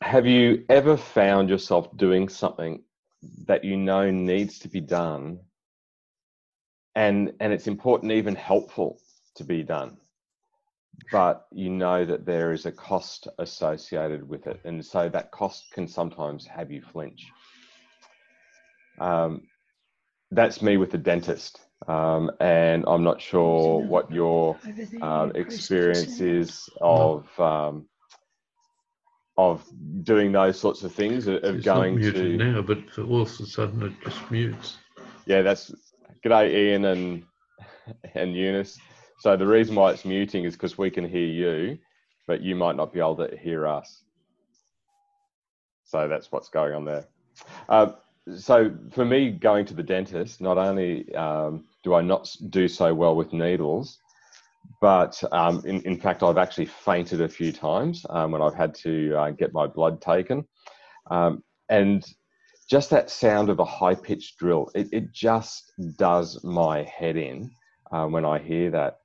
have you ever found yourself doing something that you know needs to be done and and it's important even helpful to be done but you know that there is a cost associated with it and so that cost can sometimes have you flinch? Um, that's me with the dentist um, and i'm not sure what your uh, experience is of um, of doing those sorts of things of It's going not muted to now, but all of a sudden it just mutes. yeah that's g'day ian and and eunice. So the reason why it's muting is because we can hear you but you might not be able to hear us. So that's what's going on there. Uh, so for me going to the dentist not only um, do i not do so well with needles but um, in, in fact i've actually fainted a few times um, when i've had to uh, get my blood taken. Um, and just that sound of a high pitched drill, it, it just does my head in uh, when I hear that.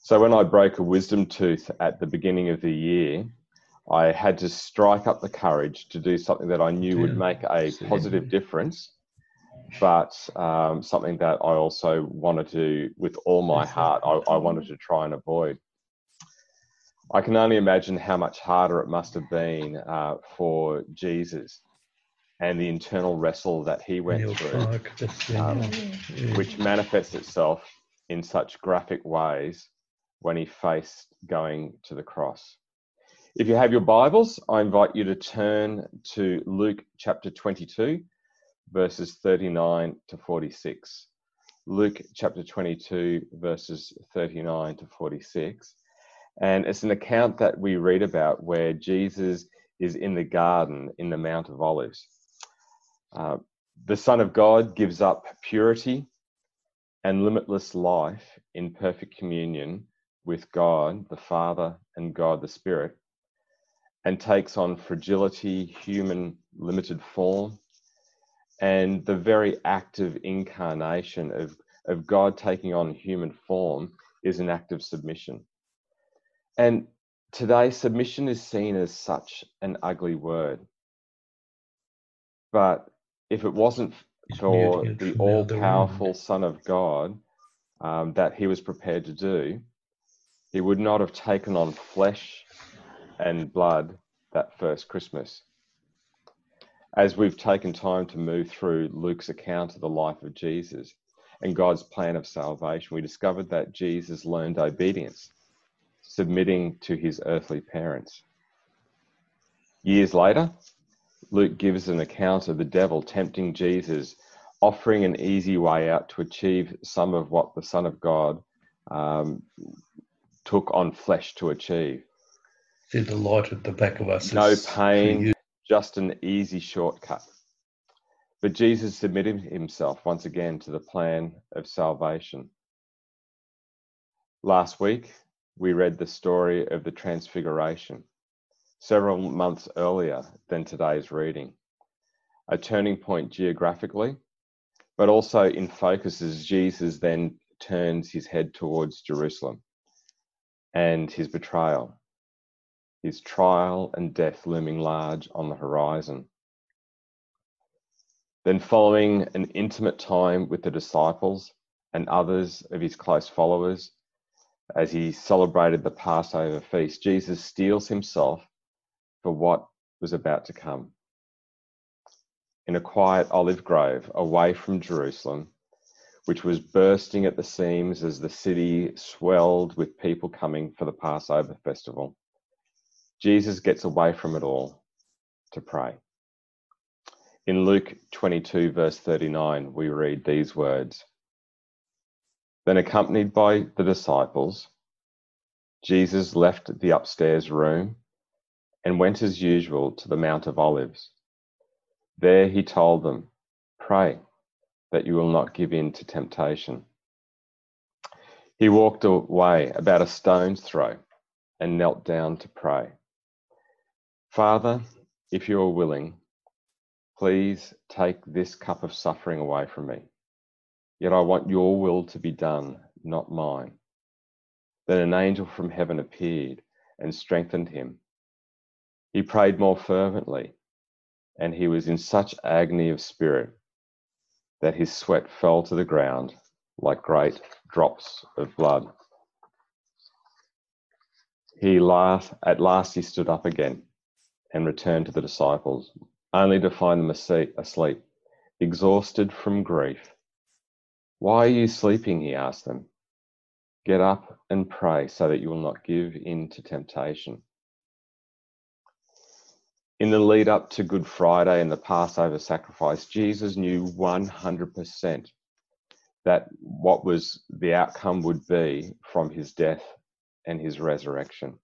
So, when I broke a wisdom tooth at the beginning of the year, I had to strike up the courage to do something that I knew would make a positive difference, but um, something that I also wanted to, with all my heart, I, I wanted to try and avoid. I can only imagine how much harder it must have been uh, for Jesus and the internal wrestle that he went Neil through, Clark, um. Yeah. which manifests itself in such graphic ways when he faced going to the cross. If you have your Bibles, I invite you to turn to Luke chapter 22, verses 39 to 46. Luke chapter 22, verses 39 to 46. And it's an account that we read about where Jesus is in the garden in the Mount of Olives. Uh, the Son of God gives up purity and limitless life in perfect communion with God the Father and God the Spirit, and takes on fragility, human, limited form, and the very act of incarnation of, of God taking on human form is an act of submission. And today, submission is seen as such an ugly word. But if it wasn't for the all powerful. Son of God um, that he was prepared to do, he would not have taken on flesh and blood that first Christmas. As we've taken time to move through Luke's account of the life of Jesus and God's plan of salvation, we discovered that Jesus learned obedience, submitting to his earthly parents. Years later, Luke gives an account of the devil tempting Jesus, offering an easy way out to achieve some of what the Son of God um, took on flesh to achieve. See the light at the back of us. No pain. Just an easy shortcut. But Jesus submitted himself once again to the plan of salvation. Last week, we read the story of the Transfiguration, several months earlier than today's reading. A turning point geographically, but also in focus as Jesus then turns his head towards Jerusalem and his betrayal, his trial and death looming large on the horizon. Then, following an intimate time with the disciples and others of his close followers, as he celebrated the Passover feast, Jesus steels himself for what was about to come. In a quiet olive grove away from Jerusalem, which was bursting at the seams as the city swelled with people coming for the Passover festival, Jesus gets away from it all to pray. In Luke 22, verse 39, we read these words Then, accompanied by the disciples, Jesus left the upstairs room and went as usual to the Mount of Olives. There he told them, Pray that you will not give in to temptation. He walked away about a stone's throw and knelt down to pray. Father, if you are willing, please take this cup of suffering away from me. Yet I want your will to be done, not mine. Then an angel from heaven appeared and strengthened him. He prayed more fervently, and he was in such agony of spirit that his sweat fell to the ground like great drops of blood. He last, at last he stood up again and returned to the disciples, only to find them asleep, exhausted from grief. Why are you sleeping? He asked them. Get up and pray so that you will not give in to temptation. In the lead up to Good Friday and the Passover sacrifice, Jesus knew 100% that what was the outcome would be from his death and his resurrection.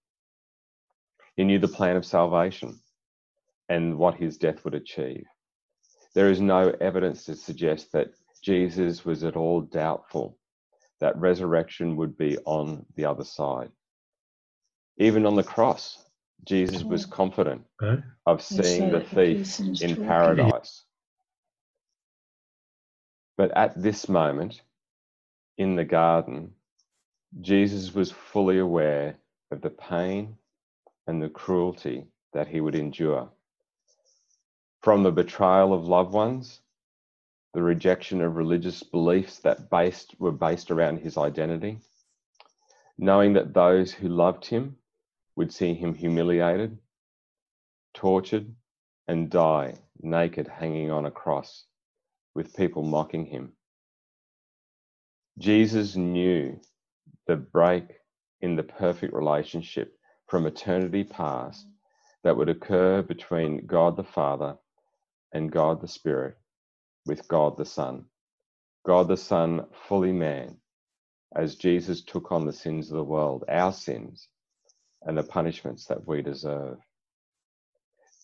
He knew the plan of salvation and what his death would achieve. There is no evidence to suggest that Jesus was at all doubtful that resurrection would be on the other side. Even on the cross, Jesus was confident of seeing the thief in paradise. But at this moment in the garden, Jesus was fully aware of the pain and the cruelty that he would endure. From the betrayal of loved ones, the rejection of religious beliefs that based, were based around his identity, knowing that those who loved him would see him humiliated, tortured, and die naked hanging on a cross with people mocking him. Jesus knew the break in the perfect relationship from eternity past that would occur between God the Father and God the Spirit with God the Son. God the Son, fully man, as Jesus took on the sins of the world, our sins, and the punishments that we deserve.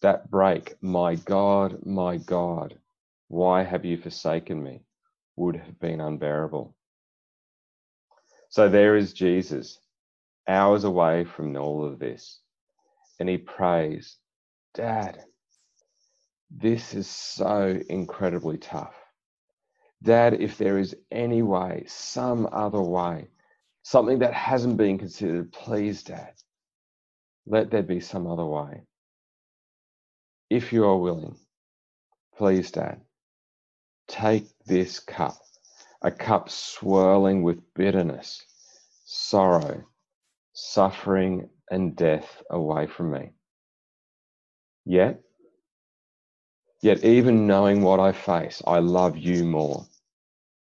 That break, my God, my God, why have you forsaken me, would have been unbearable. So there is Jesus, hours away from all of this, and he prays, Dad, this is so incredibly tough. Dad, if there is any way, some other way, something that hasn't been considered, please, Dad, let there be some other way. If you are willing, please, Dad, take this cup, a cup swirling with bitterness, sorrow, suffering, and death away from me. Yet, yet even knowing what I face, I love you more.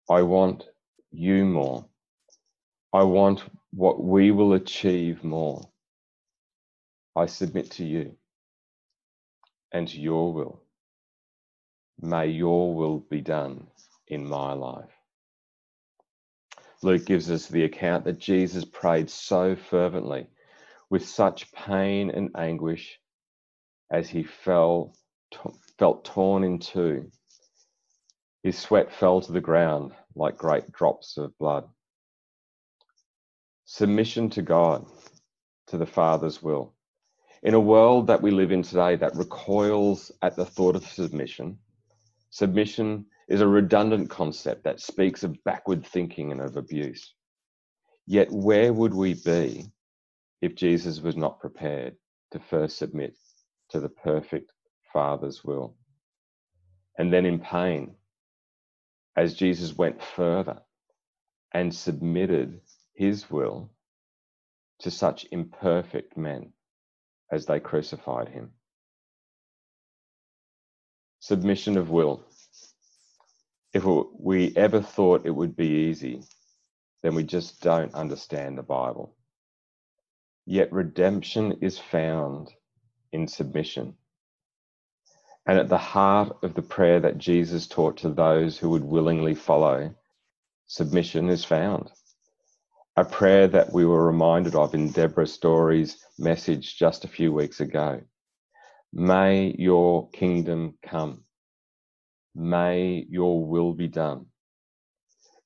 I want you more. I want what we will achieve more. I submit to you and to your will. May your will be done in my life. Luke gives us the account that Jesus prayed so fervently with such pain and anguish as he fell, t- felt torn in two. His sweat fell to the ground like great drops of blood. Submission to God, to the Father's will. In a world that we live in today that recoils at the thought of submission, submission is a redundant concept that speaks of backward thinking and of abuse. Yet, where would we be if Jesus was not prepared to first submit to the perfect Father's will? And then, in pain, as Jesus went further and submitted his will to such imperfect men as they crucified him. Submission of will. If we ever thought it would be easy, then we just don't understand the Bible. Yet redemption is found in submission. And at the heart of the prayer that Jesus taught to those who would willingly follow, submission is found a prayer that we were reminded of in Deborah Story's message just a few weeks ago. May your kingdom come. May your will be done.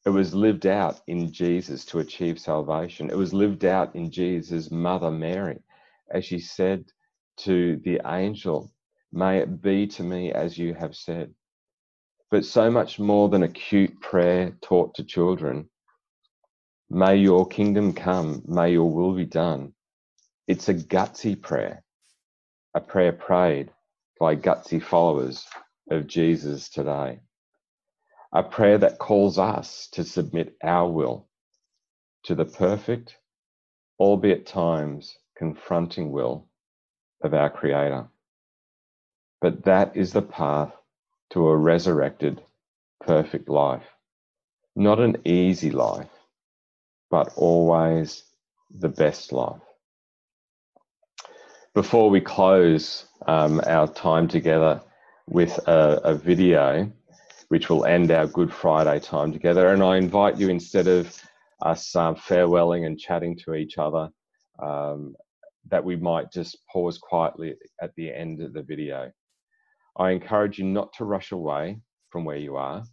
It was lived out in Jesus to achieve salvation. It was lived out in Jesus' mother Mary, as she said to the angel, May it be to me as you have said. But so much more than a cute prayer taught to children, May your kingdom come, may your will be done. It's a gutsy prayer. a prayer prayed by gutsy followers of Jesus today. A prayer that calls us to submit our will to the perfect, albeit times confronting will of our Creator. But that is the path to a resurrected, perfect life. Not an easy life, but always the best life. Before we close um, our time together with a, a video, which will end our Good Friday time together, and I invite you instead of us um, farewelling and chatting to each other, um, that we might just pause quietly at the end of the video. I encourage you not to rush away from where you are,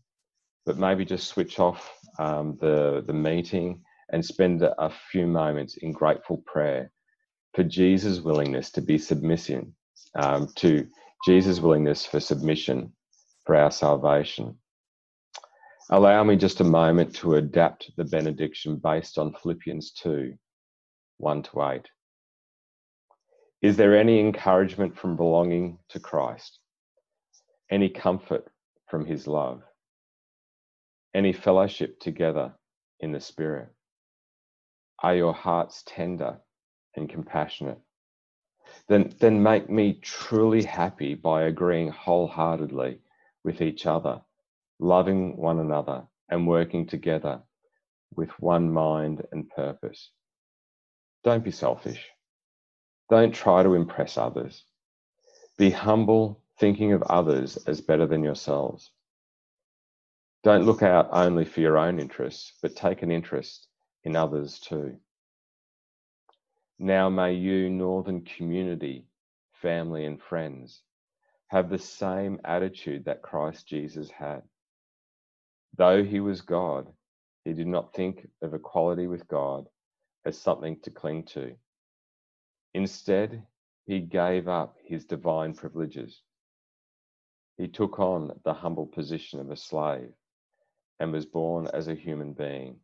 but maybe just switch off um, the, the meeting and spend a few moments in grateful prayer for Jesus' willingness to be submissive, um, to Jesus' willingness for submission for our salvation. Allow me just a moment to adapt the benediction based on Philippians 2 1 to 8. Is there any encouragement from belonging to Christ? Any comfort from his love? Any fellowship together in the Spirit? Are your hearts tender and compassionate? Then, then make me truly happy by agreeing wholeheartedly with each other, loving one another, and working together with one mind and purpose. Don't be selfish. Don't try to impress others. Be humble, thinking of others as better than yourselves. Don't look out only for your own interests, but take an interest in others too. Now may you, Northern community, family, and friends, have the same attitude that Christ Jesus had. Though he was God, he did not think of equality with God as something to cling to. Instead, he gave up his divine privileges. He took on the humble position of a slave and was born as a human being.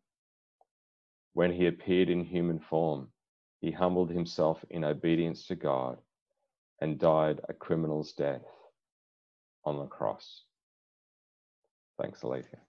When he appeared in human form, he humbled himself in obedience to God and died a criminal's death on the cross. Thanks, Alethea.